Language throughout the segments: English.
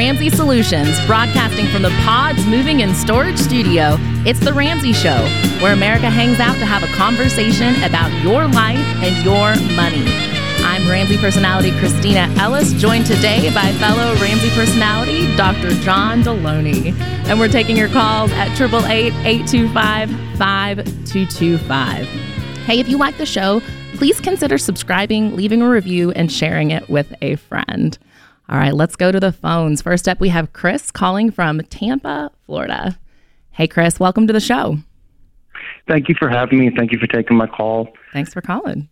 Ramsey Solutions, broadcasting from the Pods Moving and Storage Studio, it's The Ramsey Show, where America hangs out to have a conversation about your life and your money. I'm Ramsey personality Kristina Ellis, joined today by fellow Ramsey personality Dr. John Delony. And we're taking your calls at 888 825 5225. Hey, if you like the show, please consider subscribing, leaving a review, and sharing it with a friend. All right, let's go to the phones. First up, we have Chris calling from Tampa, Florida. Hey, Chris, welcome to the show. Thank you for having me. Thank you for taking my call. Thanks for calling.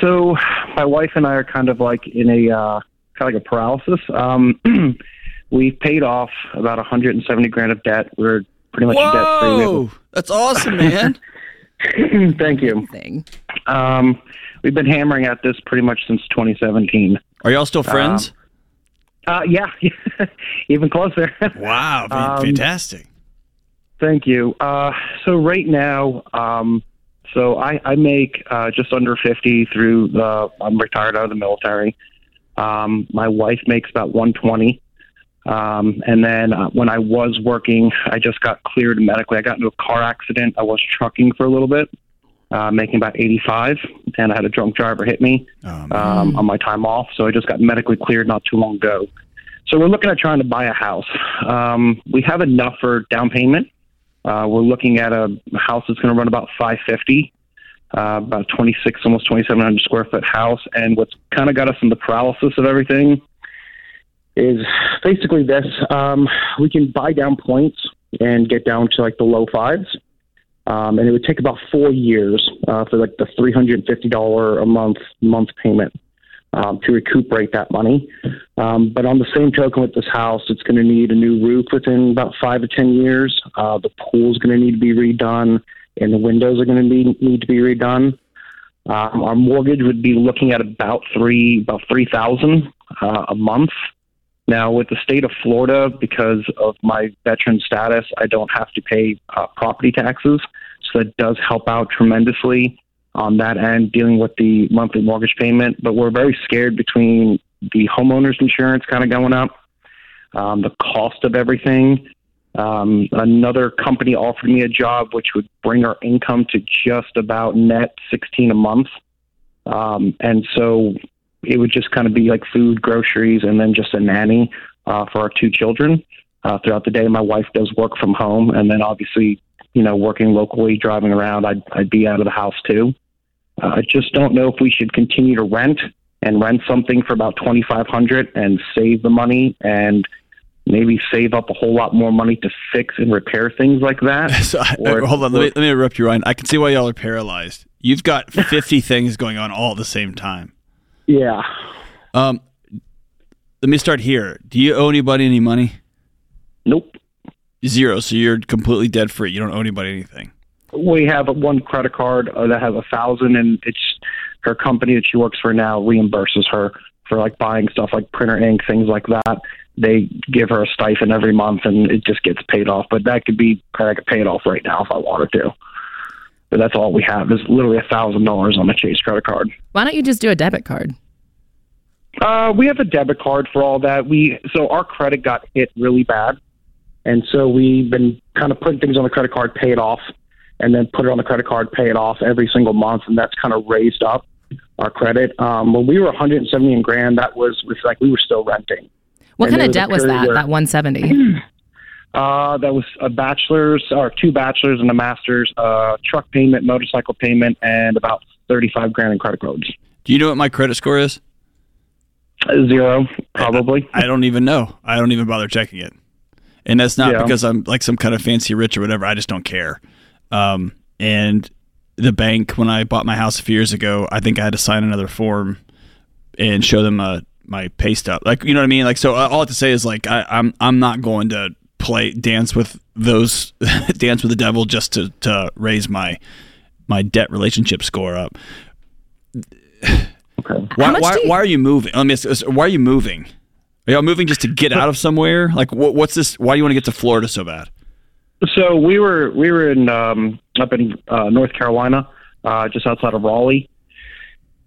So, my wife and I are kind of like in a uh, kind of like a paralysis. Um, we paid off about 170 grand of debt. We're pretty much debt free. Whoa, that's awesome, man. Thank you. Um, we've been hammering at this pretty much since 2017. Are y'all still friends? Uh, yeah, even closer. wow, um, fantastic. Thank you. Uh, so right now, um, so I, I make uh, just under 50 through the, I'm retired out of the military. Um, my wife makes about 120. Um, and then uh, when I was working, I just got cleared medically. I got into a car accident. I was trucking for a little bit, uh, making about 85, and I had a drunk driver hit me Oh, um, on my time off. So I just got medically cleared not too long ago. So we're looking at trying to buy a house. Um, we have enough for down payment. Uh, we're looking at a house that's going to run about 550, uh, about 26, almost 2,700 square foot house. And what's kind of got us in the paralysis of everything is basically this: um, we can buy down points and get down to like the low fives. Um, and it would take about four years uh, for like the three hundred and fifty dollar a month month payment um, to recuperate that money. Um, but on the same token, with this house, it's going to need a new roof within about five to ten years. Uh, the pool's going to need to be redone, and the windows are going to need need to be redone. Um, our mortgage would be looking at about three about three thousand uh, a month. Now, with the state of Florida, because of my veteran status, I don't have to pay uh, property taxes. So that does help out tremendously on that end, dealing with the monthly mortgage payment. But we're very scared between the homeowner's insurance kind of going up, um, the cost of everything. Um, another company offered me a job which would bring our income to just about net 16 a month. Um, and so it would just kind of be like food, groceries, and then just a nanny uh, for our two children uh, throughout the day. My wife does work from home, and then obviously, you know, working locally, driving around, I'd, I'd be out of the house too. Uh, I just don't know if we should continue to rent and rent something for about twenty five hundred and save the money and maybe save up a whole lot more money to fix and repair things like that. So I, Or- hold on, let me, let me interrupt you, Ryan. I can see why y'all are paralyzed. You've got 50 things going on all at the same time. Yeah. Um, let me start here. Do you owe anybody any money? Nope. Zero. So you're completely debt free. You don't owe anybody anything. we have one credit card uh, that has a thousand, and it's her company that she works for now reimburses her for like buying stuff like printer ink, things like that. They give her a stipend every month, and it just gets paid off. But that could be I could pay it off right now if I wanted to. But that's all we have is literally a thousand dollars on a Chase credit card. Why don't you just do a debit card? Uh, we have a debit card for all that. We so our credit got hit really bad, and so we've been kind of putting things on the credit card, pay it off, and then put it on the credit card, pay it off every single month, and that's kind of raised up our credit. Um, when we were 170 in grand, that was was like we were still renting. What And kind of debt was was a period that? where- That 170. Uh, that was a bachelor's or two bachelors and a master's, uh, truck payment, motorcycle payment, and about 35 grand in credit cards. Do you know what my credit score is? Zero, probably. I don't even know. I don't even bother checking it. And that's not Yeah. because I'm like some kind of fancy rich or whatever. I just don't care. Um, and the bank, when I bought my house a few years ago, I think I had to sign another form and show them uh, my pay stub. Like, you know what I mean? Like, so uh, all I have to say is like, I, I'm I'm not going to play dance with those dance with the devil just to to raise my my debt relationship score up. Okay. Why, why, you- why are you moving? Let me ask, why are you moving? Are y'all moving just to get out of somewhere? Like, what, what's this? Why do you want to get to Florida so bad? So we were we were in um, up in uh, North Carolina, uh, just outside of Raleigh,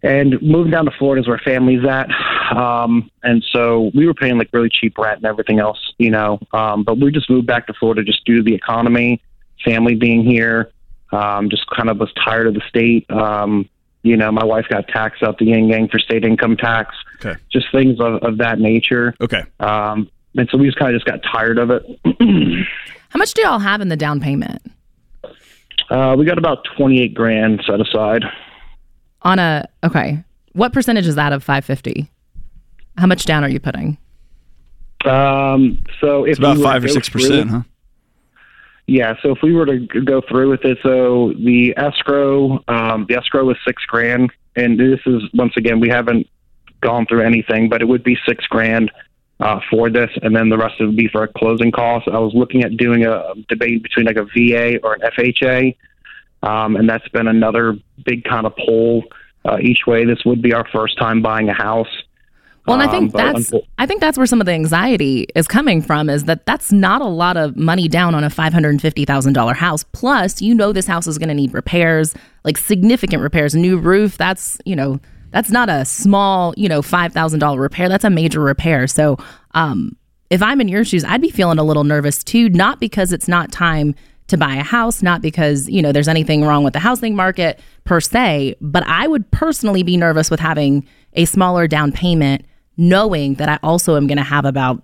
and moving down to Florida is where family's at. Um, and so we were paying like really cheap rent and everything else, you know. Um, but we just moved back to Florida just due to the economy, family being here. Um, just kind of was tired of the state. Um, you know, my wife got taxed out the yin yang for state income tax. Okay. Just things of, of that nature. Okay. Um, and so we just kind of just got tired of it. How much do y'all have in the down payment? Uh, we got about 28 grand set aside. On a okay. What percentage is that of 550? How much down are you putting? Um, so if It's about we five or six percent, huh? Yeah, so if we were to go through with it, so the escrow, um, the escrow was six grand, and this is once again we haven't gone through anything, but it would be six grand uh, for this, and then the rest would be for a closing cost. I was looking at doing a debate between like a VA or an FHA, um, and that's been another big kind of pull uh, each way. This would be our first time buying a house. Well, and I Um, think but that's I think that's where some of the anxiety is coming from is that that's not a lot of money down on a five hundred and fifty thousand dollar house. Plus, you know this house is going to need repairs, like significant repairs, new roof. That's you know that's not a small you know five thousand dollar repair. That's a major repair. So, um, if I'm in your shoes, I'd be feeling a little nervous too. Not because it's not time to buy a house, not because you know there's anything wrong with the housing market per se, but I would personally be nervous with having a smaller down payment knowing that I also am going to have about,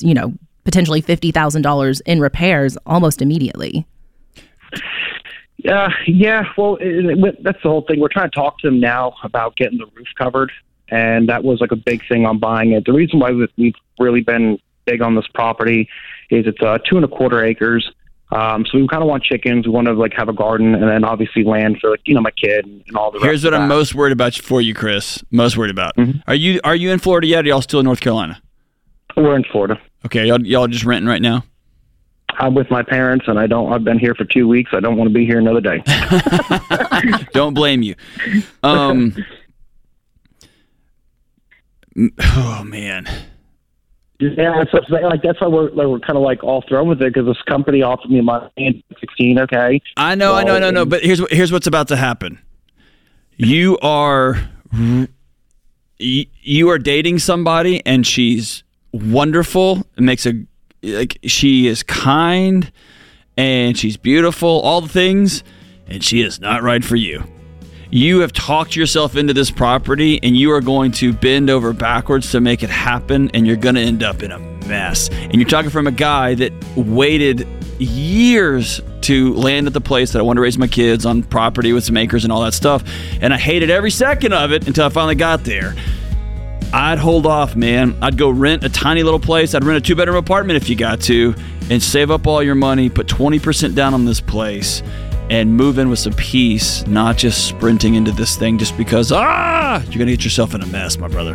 you know, potentially $50,000 in repairs almost immediately. Yeah, yeah. Well, it, it, that's the whole thing. We're trying to talk to them now about getting the roof covered, and that was like a big thing on buying it. The reason why we- we've really been big on this property is it's uh, two and a quarter acres. Um, so we kind of want chickens. We want to like have a garden, and then obviously land for like you know my kid and all the. Rest. Here's what I'm most worried about for you, Chris. Most worried about. Mm-hmm. Are you are you in Florida yet? Or y'all still in North Carolina? We're in Florida. Okay, y'all y'all just renting right now. I'm with my parents, and I don't. I've been here for two weeks. I don't want to be here another day. Don't blame you. Um. Oh man. Yeah, that's what I'm saying. like that's why we're like, we're kind of like all thrown with it because this company offered me money in 16. Okay, I know, I know, I know, no. But here's what here's what's about to happen. You are you are dating somebody, and she's wonderful. It makes a like she is kind, and she's beautiful. All the things, and she is not right for you. You have talked yourself into this property, and you are going to bend over backwards to make it happen, and you're going to end up in a mess. And you're talking from a guy that waited years to land at the place that I want to raise my kids on property with some acres and all that stuff. And I hated every second of it until I finally got there. I'd hold off, man. I'd go rent a tiny little place. I'd rent a two bedroom apartment if you got to, and save up all your money, put 20% down on this place, and move in with some peace, not just sprinting into this thing just because, ah, you're going to get yourself in a mess, my brother.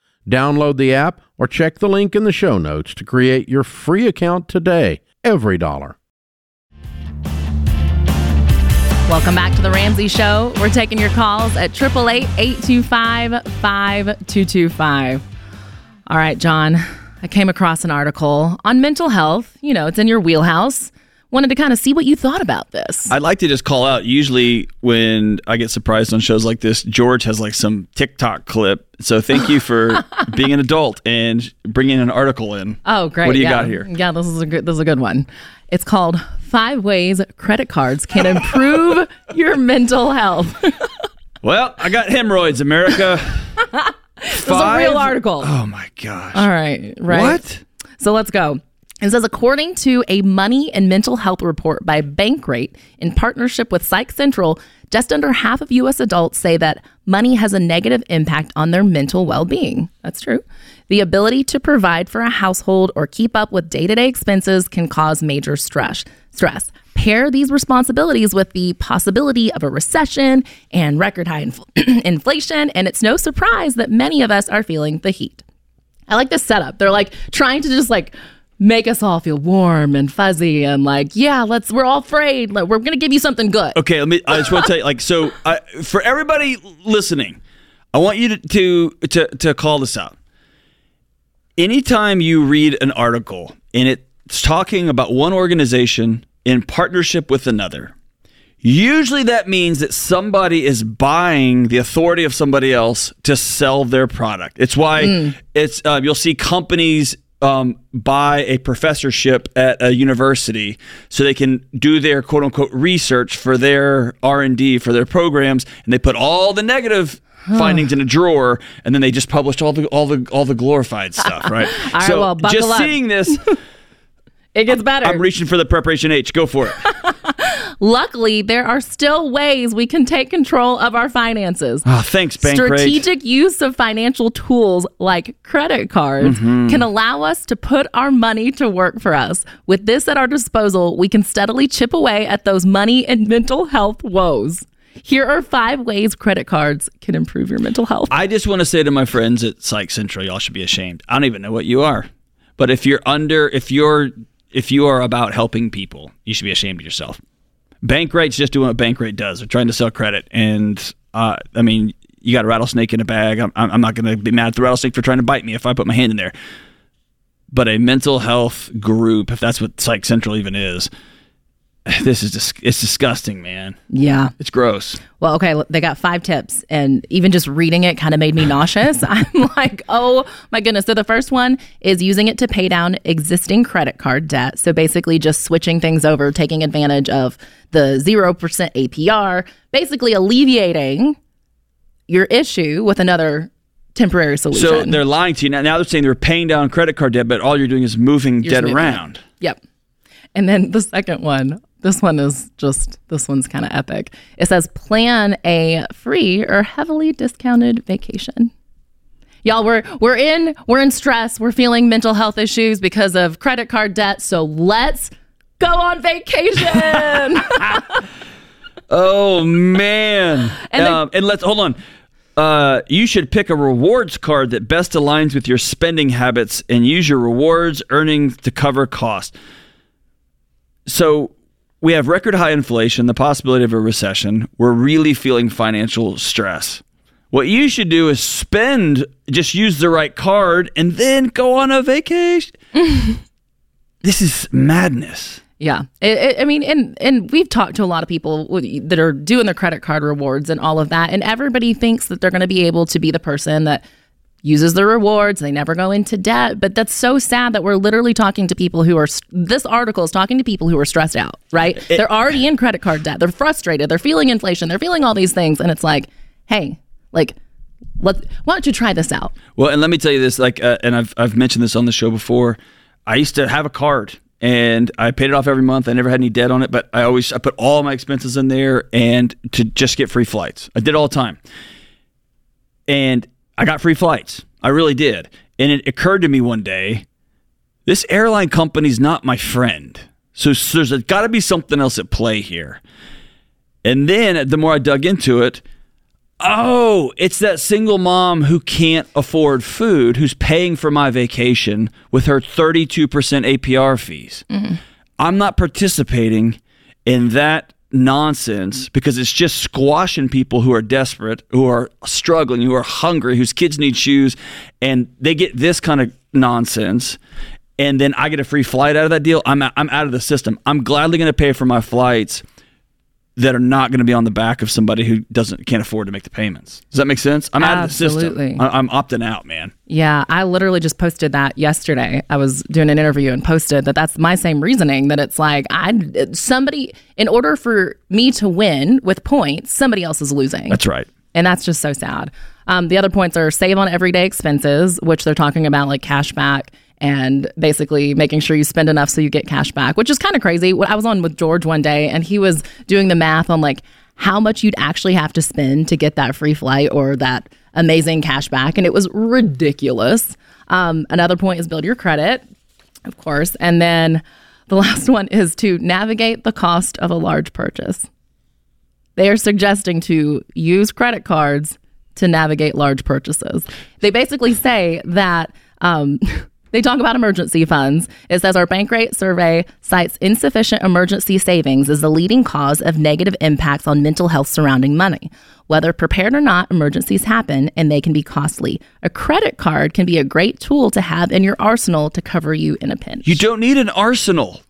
Download the app or check the link in the show notes to create your free account today. EveryDollar. Welcome back to the Ramsey Show. We're taking your calls at 888 825 5225. All right, John, I came across an article on mental health. You know, it's in your wheelhouse. Wanted to kind of see what you thought about this. I'd like to just call out. Usually, when I get surprised on shows like this, George has like some TikTok clip. So thank you for being an adult and bringing an article in. Oh, great. What do you yeah. got here? Yeah, this is a good this is a good one. It's called Five Ways Credit Cards Can Improve Your Mental Health. Well, I got hemorrhoids, America. This is a real article. Oh my gosh. All right, right. What? So let's go. It says, according to a money and mental health report by Bankrate in partnership with Psych Central, just under half of U.S. adults say that money has a negative impact on their mental well being. That's true. The ability to provide for a household or keep up with day to day expenses can cause major stress. Stress. pair these responsibilities with the possibility of a recession and record high infl- inflation, and it's no surprise that many of us are feeling the heat. I like this setup. They're like trying to just like make us all feel warm and fuzzy and like, yeah, let's, we're all afraid. Like, we're going to give you something good. Okay, let me. I just want to tell you, like, so I, for everybody listening, I want you to, to to to call this out. Anytime you read an article and it's talking about one organization in partnership with another, usually that means that somebody is buying the authority of somebody else to sell their product. It's why it's uh, you'll see companies um, buy a professorship at a university so they can do their quote unquote research for their R and D for their programs, and they put all the negative findings in a drawer, and then they just published all the all the all the glorified stuff, right? All right, so well, buckle just up. seeing this, It gets better. I'm reaching for the preparation H. Go for it. Luckily, there are still ways we can take control of our finances. Oh, thanks, Bankrate. Strategic use of financial tools like credit cards Mm-hmm. can allow us to put our money to work for us. With this at our disposal, we can steadily chip away at those money and mental health woes. Here are five ways credit cards can improve your mental health. I just want to say to my friends at Psych Central, y'all should be ashamed. I don't even know what you are, but if you're under, if you're, if you are about helping people, you should be ashamed of yourself. Bankrate's just doing what bank Bankrate does. They're trying to sell credit, and uh, I mean, you got a rattlesnake in a bag. I'm I'm not going to be mad at the rattlesnake for trying to bite me if I put my hand in there. But a mental health group, if that's what Psych Central even is, this is dis- it's disgusting, man. yeah. It's gross. Well, okay, they got five tips, and even just reading it kind of made me nauseous. I'm like, oh my goodness. So, the first one is using it to pay down existing credit card debt. So, basically, just switching things over, taking advantage of the 0% APR, basically alleviating your issue with another temporary solution. So they're lying to you now. Now they're saying they're paying down credit card debt, but all you're doing is moving You're debt moving it. around. Yep. And then the second one, this one is just, this one's kind of epic. It says plan a free or heavily discounted vacation. Y'all, we're we're in we're in stress. We're feeling mental health issues because of credit card debt. So let's go on vacation. Oh man! And um, and let's hold on. Uh, you should pick a rewards card that best aligns with your spending habits and use your rewards earnings to cover costs. So we have record high inflation, the possibility of a recession. We're really feeling financial stress. What you should do is spend, just use the right card, and then go on a vacation. this is madness. Yeah, it, it, I mean, and and we've talked to a lot of people that are doing their credit card rewards and all of that, and everybody thinks that they're going to be able to be the person that uses the rewards. They never go into debt, but that's so sad that we're literally talking to people who are. This article is talking to people who are stressed out. Right? they're already in credit card debt. They're frustrated. They're feeling inflation. They're feeling all these things, and it's like, hey, like, let why don't you try this out? Well, and let me tell you this, like, uh, and I've I've mentioned this on the show before. I used to have a card, and I paid it off every month. I never had any debt on it, but I always I put all my expenses in there, and to just get free flights. I did it all the time, and I got free flights. I really did. And it occurred to me one day, this airline company's not my friend. So, so there's got to be something else at play here. And then the more I dug into it, Oh, it's that single mom who can't afford food who's paying for my vacation with her 32% APR fees. Mm-hmm. I'm not participating in that nonsense because it's just squashing people who are desperate, who are struggling, who are hungry, whose kids need shoes, and they get this kind of nonsense. And then I get a free flight out of that deal. I'm I'm out of the system. I'm gladly going to pay for my flights that are not going to be on the back of somebody who doesn't can't afford to make the payments. Does that make sense? I'm out of the system. I, I'm opting out, man. Yeah, I literally just posted that yesterday. I was doing an interview and posted that that's my same reasoning that it's like I somebody in order for me to win with points, somebody else is losing. That's right. And that's just so sad. Um, the other points are save on everyday expenses, which they're talking about like cash back and basically making sure you spend enough so you get cash back, which is kind of crazy. I was on with George one day and he was doing the math on like how much you'd actually have to spend to get that free flight or that amazing cash back. And it was ridiculous. Um, another point is build your credit, of course. And then The last one is to navigate the cost of a large purchase. They are suggesting to use credit cards to navigate large purchases. They basically say that um, they talk about emergency funds. It says our Bankrate survey cites insufficient emergency savings as the leading cause of negative impacts on mental health surrounding money. Whether prepared or not, emergencies happen and they can be costly. A credit card can be a great tool to have in your arsenal to cover you in a pinch. You don't need an arsenal.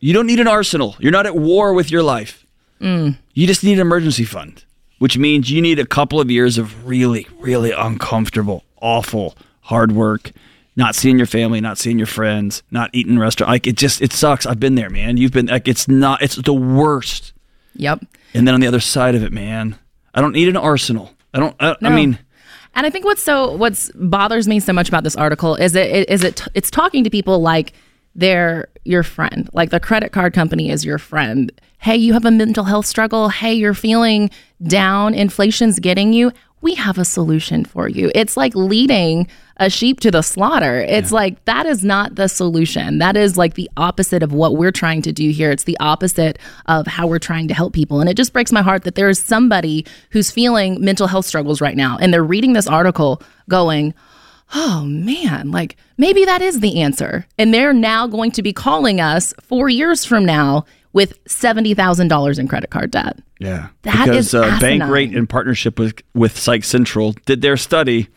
You don't need an arsenal. You're not at war with your life. Mm. You just need an emergency fund, which means you need a couple of years of really, really uncomfortable, awful, hard work, not seeing your family, not seeing your friends, not eating restaurant. Like it just, it sucks. I've been there, man. You've been like, it's not, it's the worst. Yep. And then on the other side of it, man, I don't need an arsenal. I don't, I, I mean, And I think what's so what's bothers me so much about this article is it is it it's talking to people like they're your friend, like the credit card company is your friend. Hey, you have a mental health struggle. Hey, you're feeling down. Inflation's getting you. We have a solution for you. It's like leading a sheep to the slaughter. It's like that is not the solution. That is like the opposite of what we're trying to do here. It's the opposite of how we're trying to help people. And it just breaks my heart that there is somebody who's feeling mental health struggles right now and they're reading this article going, oh man, like maybe that is the answer. And they're now going to be calling us four years from now with $70,000 in credit card debt. Yeah, That because is uh. Bankrate in partnership with with Psych Central did their study,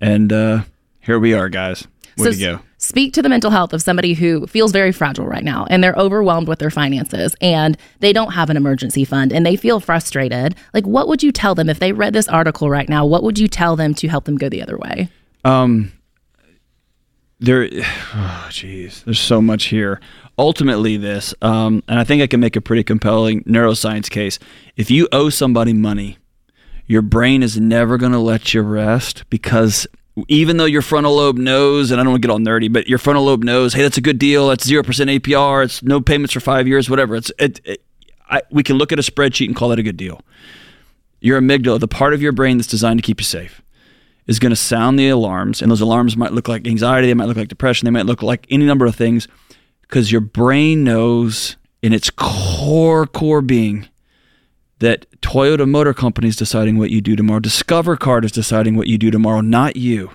and uh, here we are, guys. Way to s- go! Speak to the mental health of somebody who feels very fragile right now and they're overwhelmed with their finances and they don't have an emergency fund and they feel frustrated. Like, what would you tell them if they read this article right now? What would you tell them to help them go the other way? Um, there, oh, jeez, there's so much here. Ultimately, this, um, and I think I can make a pretty compelling neuroscience case. If you owe somebody money, your brain is never going to let you rest because even though your frontal lobe knows, and I don't want to get all nerdy, but your frontal lobe knows, hey, that's a good deal. That's zero percent APR. It's no payments for five years, whatever. It's it, it I, we can look at a spreadsheet and call that a good deal. Your amygdala, the part of your brain that's designed to keep you safe, is going to sound the alarms, and those alarms might look like anxiety, they might look like depression, they might look like any number of things, because your brain knows in its core core being that Toyota Motor Company is deciding what you do tomorrow, Discover Card is deciding what you do tomorrow, not you.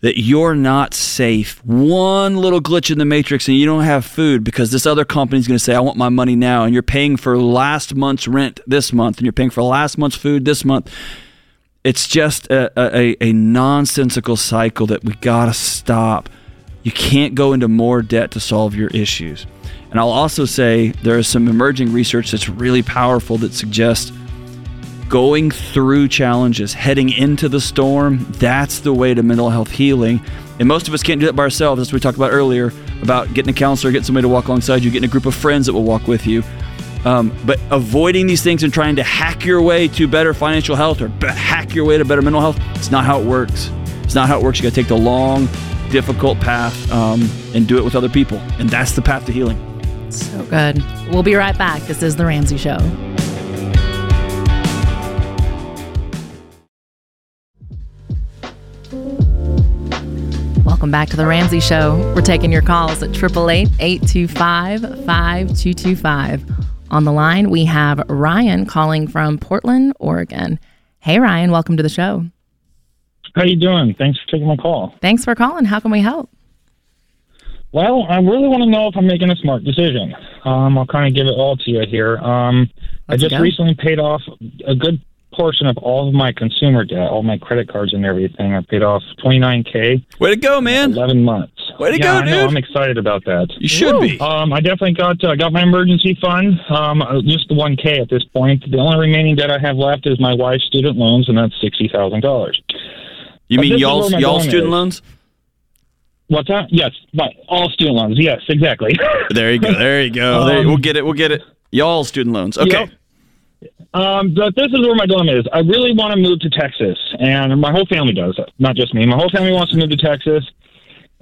That you're not safe. One little glitch in the matrix and you don't have food because this other company is going to say, I want my money now. And you're paying for last month's rent this month and you're paying for last month's food this month it's just a, a, a nonsensical cycle that we gotta stop. You can't go into more debt to solve your issues. And I'll also say there is some emerging research that's really powerful that suggests going through challenges, heading into the storm, that's the way to mental health healing. And most of us can't do that by ourselves. That's what we talked about earlier about getting a counselor, getting somebody to walk alongside you, getting a group of friends that will walk with you. Um, but avoiding these things and trying to hack your way to better financial health or hack your way to better mental health, it's not how it works. It's not how it works. You got to take the long, difficult path um, and do it with other people. And that's the path to healing. So good. We'll be right back. This is The Ramsey Show. Welcome back to The Ramsey Show. We're taking your calls at 888 825 5225. On the line, we have Ryan calling from Portland, Oregon. Hey, Ryan, welcome to the show. How you doing? Thanks for taking my call. Thanks for calling. How can we help? Well, I really want to know if I'm making a smart decision. Um, I'll kind of give it all to you here. Um, I just go. recently paid off a good portion of all of my consumer debt, all my credit cards and everything. I paid off 29k, Way to go, man. 11 months. Way to yeah, go, I know. dude. I'm excited about that. You should be. Um, I definitely got uh, got my emergency fund, um, uh, just the 1k at this point. The only remaining debt I have left is my wife's student loans, and that's sixty thousand dollars. You But mean y'all, y'all student is. loans? What's that? Yes, but all student loans. Yes, exactly. There you go. There you go. there, Um, we'll get it. We'll get it. Y'all student loans. Okay. Yep. Um, but this is where my dilemma is. I really want to move to Texas, and my whole family does. Not just me. My whole family wants to move to Texas,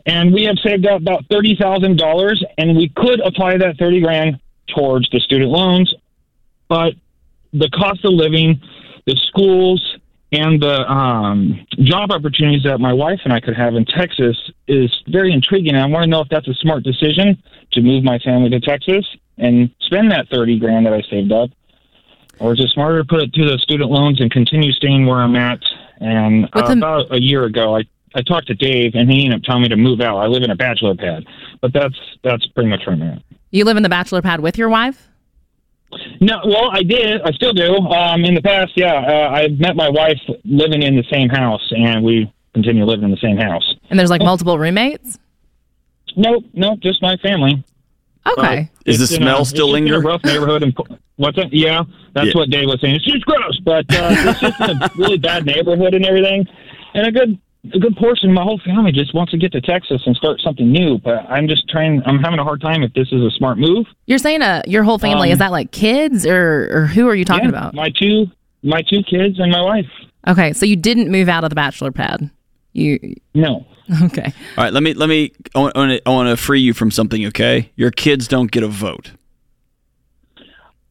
and we have saved up about thirty thousand dollars, and we could apply that thirty grand towards the student loans, but the cost of living, the schools, and the um, job opportunities that my wife and I could have in Texas is very intriguing. And I want to know if that's a smart decision to move my family to Texas and spend that 30 grand that I saved up? Or is it smarter to put it to the student loans and continue staying where I'm at? And uh, about a year ago, I, I talked to Dave, and he ended up telling me to move out. I live in a bachelor pad, but that's that's pretty much where I'm at. You live in the bachelor pad with your wife? No, well, I did. I still do. Um, in the past, yeah, uh, I met my wife living in the same house, and we continue living in the same house. And there's like multiple roommates? Nope, nope, just my family. Okay. Is the smell a- still it's in linger? a rough neighborhood, and what's that? Yeah, that's Yeah. what Dave was saying. It's just gross, but uh, it's just in a really bad neighborhood and everything. And a good, a good portion of my whole family just wants to get to Texas and start something new. But I'm just trying. I'm having a hard time if this is a smart move. You're saying uh, your whole family, Um, is that like kids or, or who are you talking Yeah, about? my two, my two kids and my wife. Okay, so you didn't move out of the bachelor pad. You No. okay? All right, let me let me. I want, I want to free you from something. Okay, your kids don't get a vote.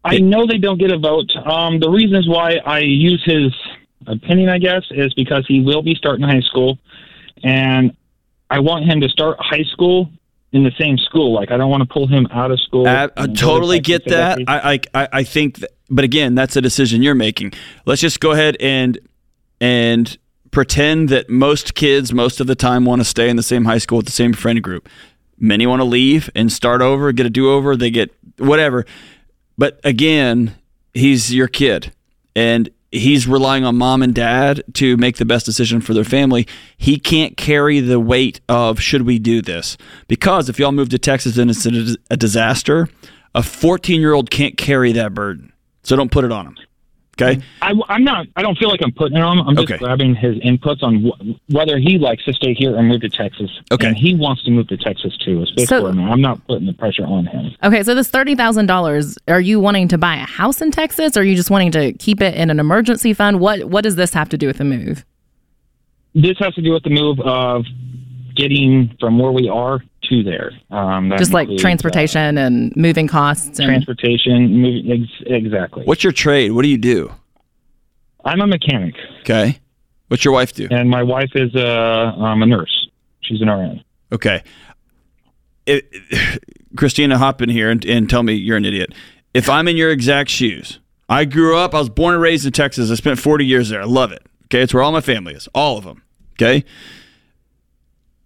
I know they don't get a vote. Um, the reasons why I use his opinion, I guess, is because he will be starting high school, and I want him to start high school in the same school. Like I don't want to pull him out of school. I, I and go to totally get that. I, I I- I think, that, but again, that's a decision you're making. Let's just go ahead and and pretend that most kids, most of the time, want to stay in the same high school with the same friend group. Many want to leave and start over, get a do over. They get whatever. But again, he's your kid, and he's relying on mom and dad to make the best decision for their family. He can't carry the weight of should we do this because if y'all move to Texas and it's a, disaster, a 14 year old can't carry that burden. So don't put it on him. Okay. I, am not. I don't feel like I'm putting it on him. I'm just Okay. grabbing his inputs on wh- whether he likes to stay here or move to Texas. Okay. And he wants to move to Texas too. It's So- where I'm. I'm not putting the pressure on him. Okay, so this thirty thousand dollars, are you wanting to buy a house in Texas, or are you just wanting to keep it in an emergency fund? What What does this have to do with the move? This has to do with the move of getting from where we are to there. Um, Just like includes, uh, transportation and moving costs. And, transportation, moving, ex- exactly. What's your trade? What do you do? I'm a mechanic, Okay. What's your wife do? and my wife is a, um, a nurse. She's an RN. Okay. It, Kristina, hop in here and, and tell me you're an idiot. If I'm in your exact shoes, I grew up, I was born and raised in Texas. I spent 40 years there. I love it. Okay. It's where all my family is, all of them. Okay.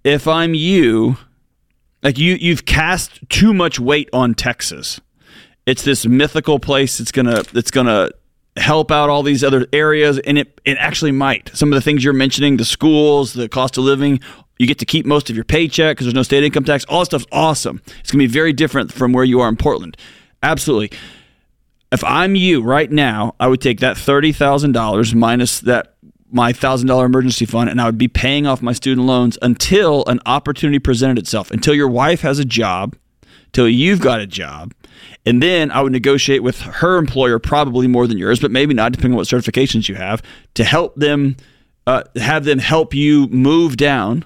If I'm you, like you, you've cast too much weight on Texas. It's this mythical place. It's gonna, it's gonna help out all these other areas, and it, it actually might. Some of the things you're mentioning, the schools, the cost of living, you get to keep most of your paycheck because there's no state income tax. All that stuff's awesome. It's gonna be very different from where you are in Portland. Absolutely. If I'm you right now, I would take that thirty thousand dollars minus that my thousand dollar emergency fund, and I would be paying off my student loans until an opportunity presented itself. Until your wife has a job, till you've got a job, and then I would negotiate with her employer, probably more than yours, but maybe not, depending on what certifications you have, to help them, uh, have them help you move down,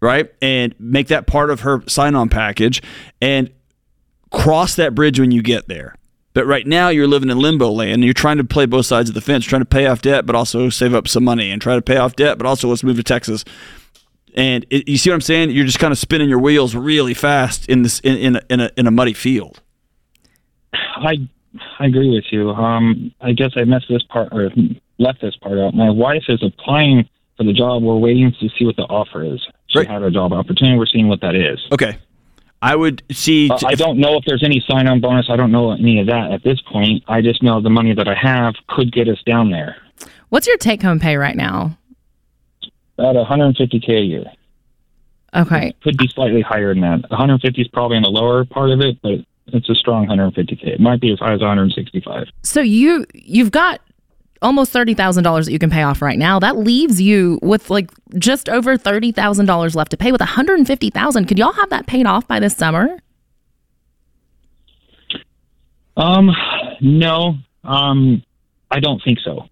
right, and make that part of her sign-on package, and cross that bridge when you get there. But right now you're living in limbo land and you're trying to play both sides of the fence, trying to pay off debt, but also save up some money and try to pay off debt, but also let's move to Texas. And it, you see what I'm saying? You're just kind of spinning your wheels really fast in this in, in, a, in, a, in a muddy field. I I agree with you. Um, I guess I messed this part or left this part out. My wife is applying for the job. We're waiting to see what the offer is. She Right. had a job opportunity. We're seeing what that is. Okay. I would see. Uh, I don't know if there's any sign-on bonus. I don't know any of that at this point. I just know the money that I have could get us down there. What's your take home pay right now? About 150k a year. Okay, Could be slightly higher than that. 150 is probably in the lower part of it, but it's a strong 150k. It might be as high as 165. so you you've got almost thirty thousand dollars that you can pay off right now. That leaves you with like just over thirty thousand dollars left to pay. With one hundred and fifty thousand, could y'all have that paid off by this summer? Um, no. Um, I don't think so.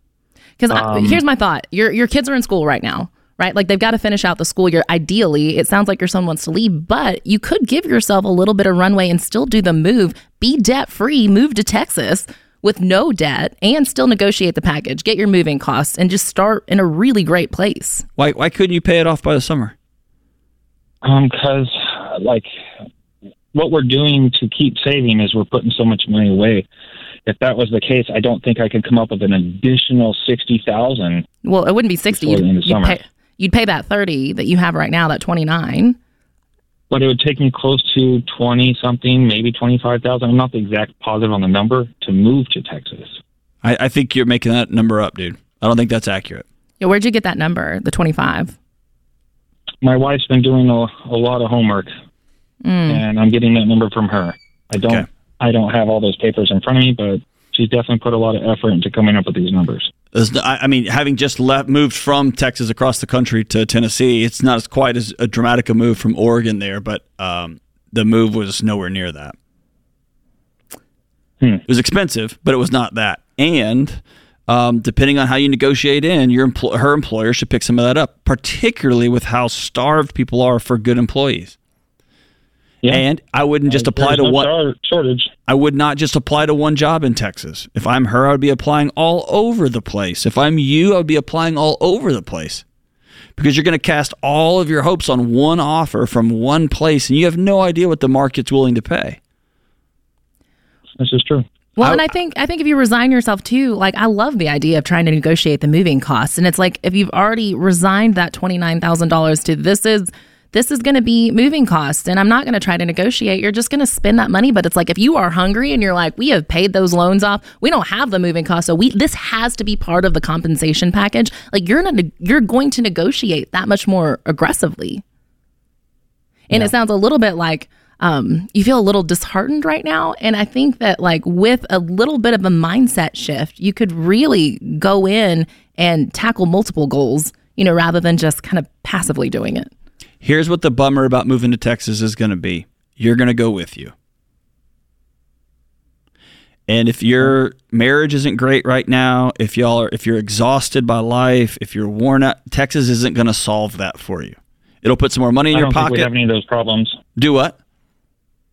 Because Um, here's my thought: your your kids are in school right now, right? Like they've got to finish out the school year. Ideally, it sounds like your son wants to leave, but you could give yourself a little bit of runway and still do the move, be debt free, move to Texas with no debt, and still negotiate the package, get your moving costs, and just start in a really great place. why, why couldn't you pay it off by the summer? Um, because like what we're doing to keep saving is we're putting so much money away. If that was the case, I don't think I could come up with an additional sixty thousand. Well, it wouldn't be 60. Before the end You'd, of you'd pay, you'd pay that 30 that you have right now, that 29. But it would take me close to twenty something, maybe twenty five thousand. I'm not the exact positive on the number to move to Texas. I, I think you're making that number up, dude. I don't think that's accurate. Yeah, where'd you get that number, the 25? My wife's been doing a, a lot of homework, mm. and I'm getting that number from her. I don't. Okay. I don't have all those papers in front of me, but she's definitely put a lot of effort into coming up with these numbers. There's no- I I mean, having just left, moved from Texas across the country to Tennessee, it's not as quite as a dramatic a move from Oregon there, but um, the move was nowhere near that. Hmm. It was expensive, but it was not that. And um, depending on how you negotiate in, your empl- her employer should pick some of that up, particularly with how starved people are for good employees. Yeah. And I wouldn't just apply to no one. shortage. I would not just apply to one job in Texas. If I'm her, I would be applying all over the place. If I'm you, I would be applying all over the place. Because you're going to cast all of your hopes on one offer from one place and you have no idea what the market's willing to pay. This is true. Well, I- and I think I think if you resign yourself too, like I love the idea of trying to negotiate the moving costs, and it's like if you've already resigned that twenty nine thousand dollars to this is this is going to be moving costs, and I'm not going to try to negotiate. You're just going to spend that money. But it's like if you are hungry and you're like, we have paid those loans off, we don't have the moving costs, so we this has to be part of the compensation package. Like you're not you're going to negotiate that much more aggressively. And it sounds a little bit like um, you feel a little disheartened right now. And I think that, like, with a little bit of a mindset shift, you could really go in and tackle multiple goals, you know, rather than just kind of passively doing it. Here's what the bummer about moving to Texas is going to be you're going to go with you. And if your marriage isn't great right now, if y'all are if you're exhausted by life, if you're worn out, Texas isn't going to solve that for you. It'll put some more money in I your don't think we have any of those problems. Do what?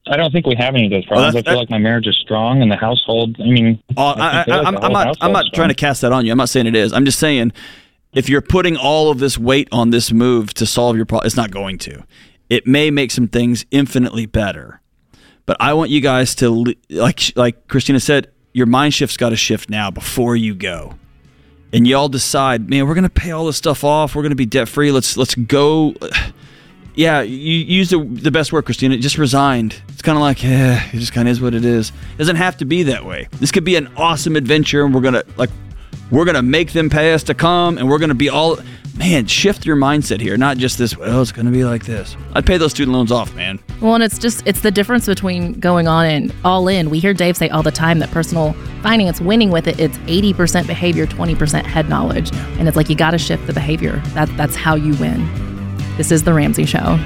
I don't think we have any of those problems. I feel like my marriage is strong and the household. I mean, Oh, I, I, feel like I'm, I'm not. I'm not trying to cast that on you. I'm not saying it is. I'm just saying, if you're putting all of this weight on this move to solve your problem, it's not going to. It may make some things infinitely better, but I want you guys to like like Kristina said. Your mind shift's got to shift now before you go, and y'all decide. Man, we're gonna pay all this stuff off. We're gonna be debt free. Let's let's go. Yeah, you use the, the best word, Kristina. Just resigned. It's kind of like, yeah, it just kind of is what it is. It doesn't have to be that way. This could be an awesome adventure, and we're gonna like, we're gonna make them pay us to come, and we're gonna be all. Man, shift your mindset here. Not just this. Well, it's gonna be like this. I'd pay those student loans off, man. Well, and it's just, it's the difference between going on and all in. We hear Dave say all the time that personal finance, winning with it, it's 80% behavior, 20% head knowledge. And it's like you got to shift the behavior. That, that's how you win. This is The Ramsey Show.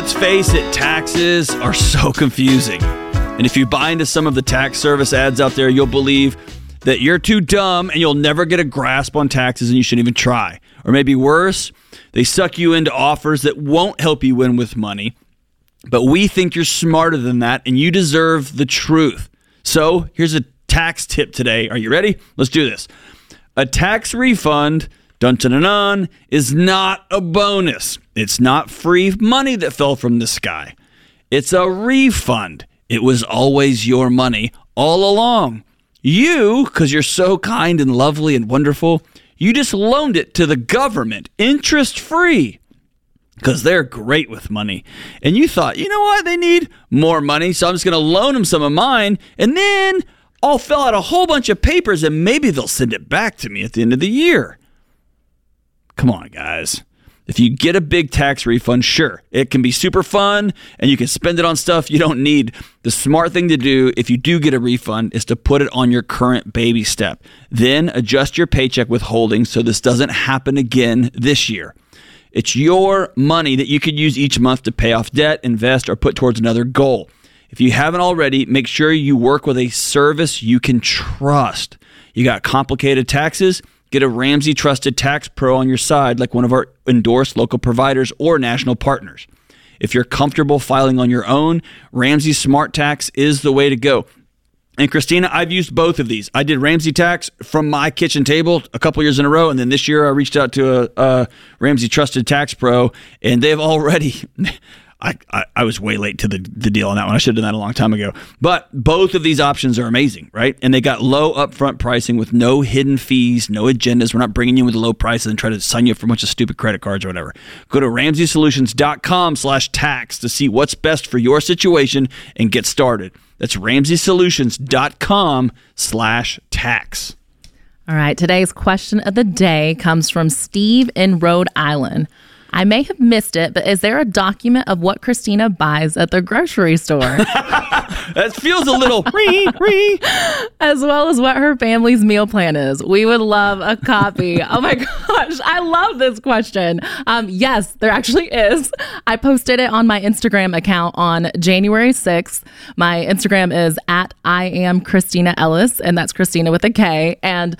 Let's face it, taxes are so confusing. And if you buy into some of the tax service ads out there, you'll believe that you're too dumb and you'll never get a grasp on taxes and you shouldn't even try. Or maybe worse, they suck you into offers that won't help you win with money. But we think you're smarter than that and you deserve the truth. So here's a tax tip today. Are you ready? Let's do this. A tax refund, dun dun dun, dun is not a bonus. It's not free money that fell from the sky. It's a refund. It was always your money all along. You, because you're so kind and lovely and wonderful, you just loaned it to the government interest free because they're great with money. And you thought, you know what? They need more money, so I'm just going to loan them some of mine, and then I'll fill out a whole bunch of papers, and maybe they'll send it back to me at the end of the year. Come on, guys. If you get a big tax refund, sure, it can be super fun and you can spend it on stuff you don't need. The smart thing to do if you do get a refund is to put it on your current baby step. Then adjust your paycheck withholding so this doesn't happen again this year. It's your money that you could use each month to pay off debt, invest, or put towards another goal. If you haven't already, make sure you work with a service you can trust. You got complicated taxes? Get a Ramsey Trusted Tax Pro on your side, like one of our endorsed local providers or national partners. If you're comfortable filing on your own, Ramsey Smart Tax is the way to go. And Kristina, I've used both of these. I did Ramsey Tax from my kitchen table a couple years in a row, and then this year I reached out to a, a Ramsey Trusted Tax Pro, and they've already. I, I, I, was way late to the, the deal on that one. I should have done that a long time ago. But both of these options are amazing, right? And they got low upfront pricing with no hidden fees, no agendas. We're not bringing you with a low prices and try to sign you up for a bunch of stupid credit cards or whatever. Go to RamseySolutions.com slash tax to see what's best for your situation and get started. That's RamseySolutions.com slash tax. All right. Today's question of the day comes from Steve in Rhode Island. I may have missed it, but is there a document of what Kristina buys at the grocery store? that feels a little ree, ree. As well as what her family's meal plan is. We would love a copy. oh my gosh, I love this question. Um, yes, there actually is. I posted it on my Instagram account on January 6th. My Instagram is at I am Kristina Ellis, and that's Kristina with a K. And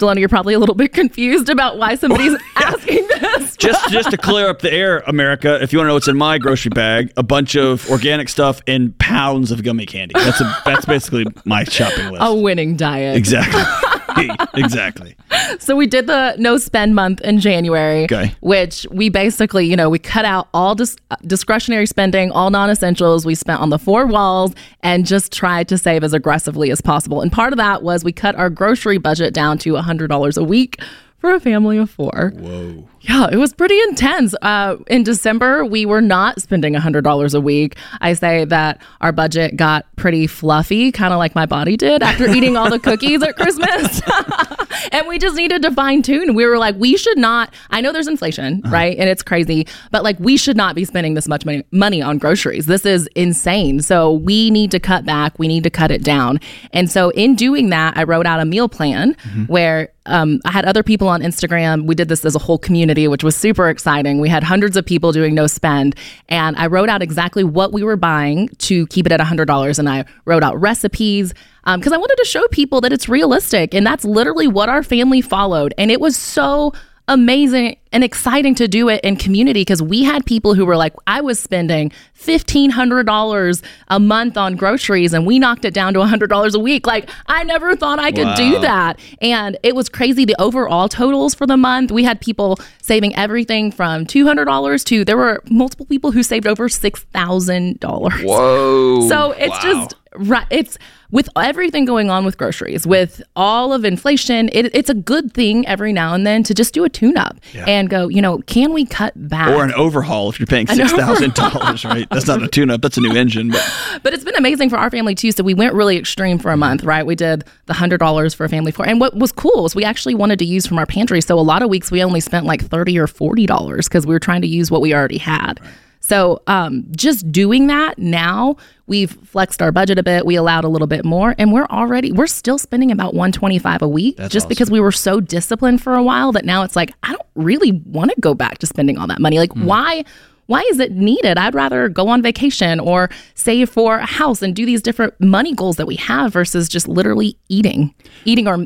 Delony, you're probably a little bit confused about why somebody's asking this. just just to clear up the air, America, if you want to know what's in my grocery bag, a bunch of organic stuff and pounds of gummy candy. That's a that's basically my shopping list. A winning diet. Exactly. exactly. So we did the no spend month in January, okay. which we basically, you know, we cut out all dis- uh, discretionary spending, all non-essentials. We spent on the four walls and just tried to save as aggressively as possible. And part of that was we cut our grocery budget down to $100 a week for a family of four. Whoa. Yeah, it was pretty intense. Uh, in December, we were not spending $100 a week. I say that our budget got pretty fluffy, kind of like my body did after eating all the cookies at Christmas. and we just needed to fine tune. We were like, we should not, I know there's inflation, uh-huh. right? And it's crazy, but like, we should not be spending this much money, money on groceries. This is insane. So we need to cut back. We need to cut it down. And so in doing that, I wrote out a meal plan mm-hmm. where um, I had other people on Instagram. We did this as a whole community, which was super exciting. We had hundreds of people doing no spend. And I wrote out exactly what we were buying to keep it at $100. And I wrote out recipes because um, I wanted to show people that it's realistic. And that's literally what our family followed. And it was so amazing and exciting to do it in community because we had people who were like, I was spending $1,500 a month on groceries and we knocked it down to $100 a week. Like, I never thought I could wow. do that. And it was crazy. The overall totals for the month, we had people saving everything from $200 to there were multiple people who saved over $6,000. Whoa. So it's wow. just, right. It's, with everything going on with groceries, with all of inflation, it, it's a good thing every now and then to just do a tune up yeah. and go, you know, can we cut back? Or an overhaul if you're paying $6,000, right? That's not a tune up, that's a new engine. But. but it's been amazing for our family too. So we went really extreme for a mm-hmm. month, right? We did the $100 for a family four. And what was cool is we actually wanted to use from our pantry. So a lot of weeks we only spent like 30 or $40 because we were trying to use what we already had. Right. So um, just doing that now, we've flexed our budget a bit. We allowed a little bit more, and we're already we're still spending about 125 a week That's just awesome. because we were so disciplined for a while that now it's like I don't really want to go back to spending all that money. Like mm. why? Why is it needed? I'd rather go on vacation or save for a house and do these different money goals that we have versus just literally eating, eating our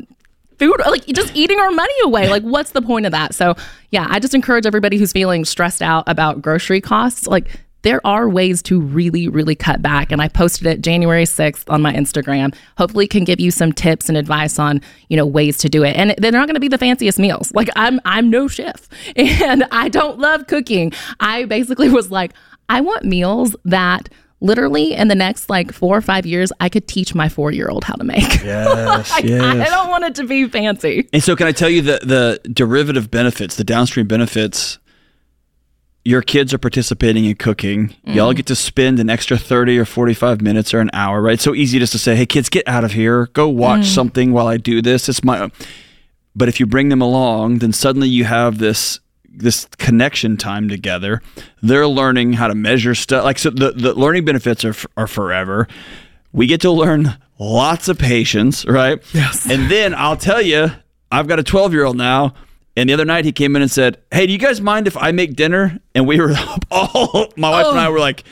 food like just eating our money away. Like what's the point of that? So yeah i just encourage everybody who's feeling stressed out about grocery costs like there are ways to really really cut back. And i posted it january 6th on my instagram. Hopefully can give you some tips and advice on you know ways to do it. And they're not going to be the fanciest meals. Like i'm i'm no chef. And i don't love cooking. I basically was like i want meals that literally in the next like four or five years, I could teach my four year old how to make. Yes, I, yes. I don't want it to be fancy. And so, can I tell you the the derivative benefits, the downstream benefits? Your kids are participating in cooking. Mm. Y'all get to spend an extra 30 or 45 minutes or an hour, right? So easy just to say, hey, kids, get out of here. Go watch mm. something while I do this. It's my. But if you bring them along, then suddenly you have this this connection time together. They're learning how to measure stuff. Like so, the the learning benefits are are forever. We get to learn lots of patience, right? Yes. And then I'll tell you, I've got a 12 year old now. And the other night he came in and said, "Hey, do you guys mind if I make dinner?" And we were all my wife oh. and I oh. were like,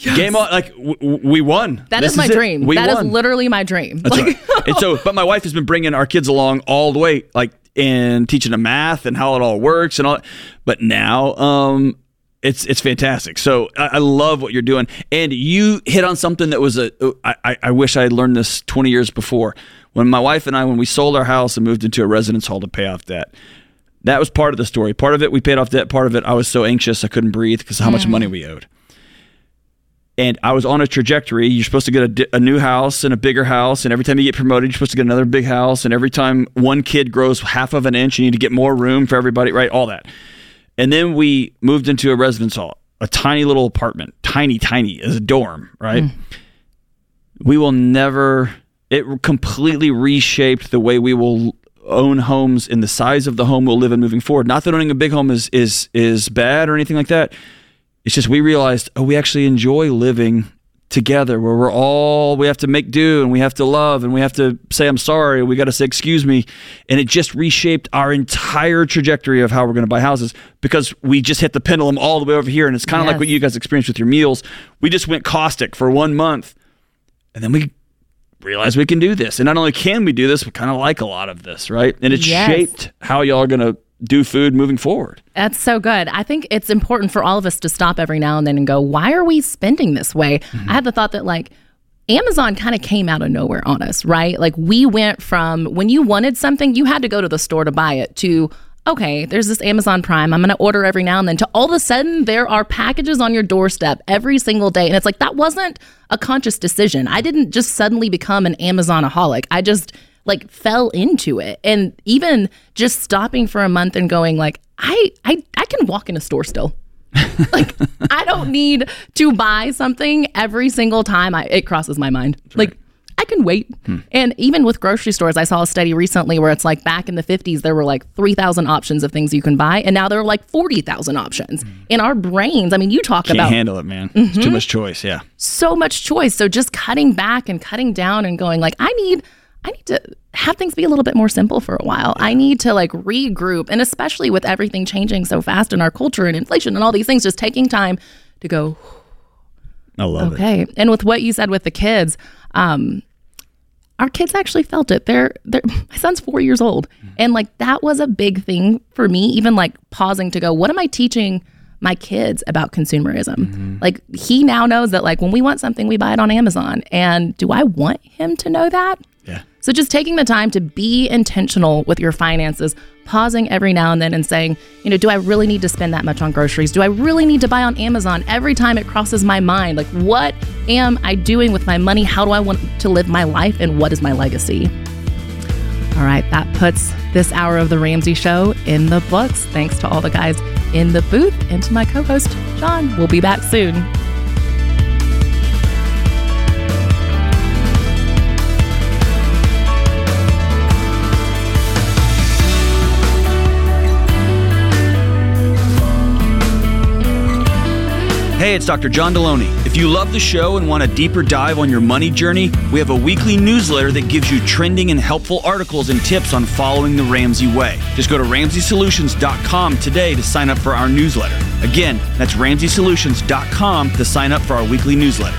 Yes. Game on, like w- we won. That this is my is dream. We that won. is literally my dream. That's like, right. and so, but my wife has been bringing our kids along all the way, like and teaching them math and how it all works and all. But now, um, it's it's fantastic. So I, I, love what you're doing, and you hit on something that was a. I, I wish I had learned this 20 years before. When my wife and I, when we sold our house and moved into a residence hall to pay off debt, that was part of the story. Part of it we paid off debt. Part of it I was so anxious I couldn't breathe because how much money we owed. And I was on a trajectory. You're supposed to get a, a, new house and a bigger house, and every time you get promoted, you're supposed to get another big house. And every time one kid grows half of an inch, you need to get more room for everybody, right? All that. And then we moved into a residence hall, a tiny little apartment, tiny, tiny, as a dorm, right? Mm. We will never. It completely reshaped the way we will own homes and the size of the home we'll live in moving forward. Not that owning a big home is is is bad or anything like that. It's just we realized, oh, we actually enjoy living together where we're all we have to make do and we have to love and we have to say I'm sorry, we got to say excuse me, and it just reshaped our entire trajectory of how we're going to buy houses because we just hit the pendulum all the way over here and it's kind of yes. like what you guys experienced with your meals. We just went caustic for 1 month and then we realize we can do this. And not only can we do this, we kind of like a lot of this, right? And it yes. shaped how y'all are going to do food moving forward. That's so good. I think it's important for all of us to stop every now and then and go, why are we spending this way? Mm-hmm. I had the thought that, like, Amazon kind of came out of nowhere on us, right? Like, we went from when you wanted something, you had to go to the store to buy it, to okay, there's this Amazon Prime. I'm going to order every now and then. To all of a sudden, there are packages on your doorstep every single day. And it's like, that wasn't a conscious decision. I didn't just suddenly become an Amazonaholic. I just like fell into it. And even just stopping for a month and going like, I, I, I can walk in a store still. like I don't need to buy something every single time I, it crosses my mind. Like I can wait. Hmm. And even with grocery stores, I saw a study recently where it's like back in the 50s, there were like 3,000 options of things you can buy. And now there are like 40,000 options. Hmm. In our brains, I mean, you talk Can't about. handle it, man. Mm-hmm. It's too mm-hmm. much choice. Yeah. So much choice. So just cutting back and cutting down and going like, I need. I need to have things be a little bit more simple for a while. I need to like regroup. And especially with everything changing so fast in our culture and inflation and all these things, just taking time to go, I love okay. it. Okay. And with what you said with the kids, um, our kids actually felt it. They're, they're my son's four years old, and like that was a big thing for me. Even like pausing to go, what am I teaching my kids about consumerism? Mm-hmm. Like he now knows that like when we want something, we buy it on Amazon. And do I want him to know that? So just taking the time to be intentional with your finances, pausing every now and then and saying, you know, do I really need to spend that much on groceries? Do I really need to buy on Amazon every time it crosses my mind? Like, what am I doing with my money? How do I want to live my life? And what is my legacy? All right, that puts this hour of The Ramsey Show in the books. Thanks to all the guys in the booth and to my co host, John. We'll be back soon. Hey, it's Dr. John Delony. If you love the show and want a deeper dive on your money journey, we have a weekly newsletter that gives you trending and helpful articles and tips on following the Ramsey way. Just go to RamseySolutions.com today to sign up for our newsletter. Again, that's RamseySolutions.com to sign up for our weekly newsletter.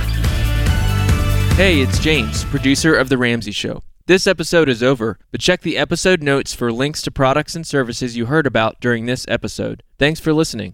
Hey, it's James, producer of The Ramsey Show. This episode is over, but check the episode notes for links to products and services you heard about during this episode. Thanks for listening.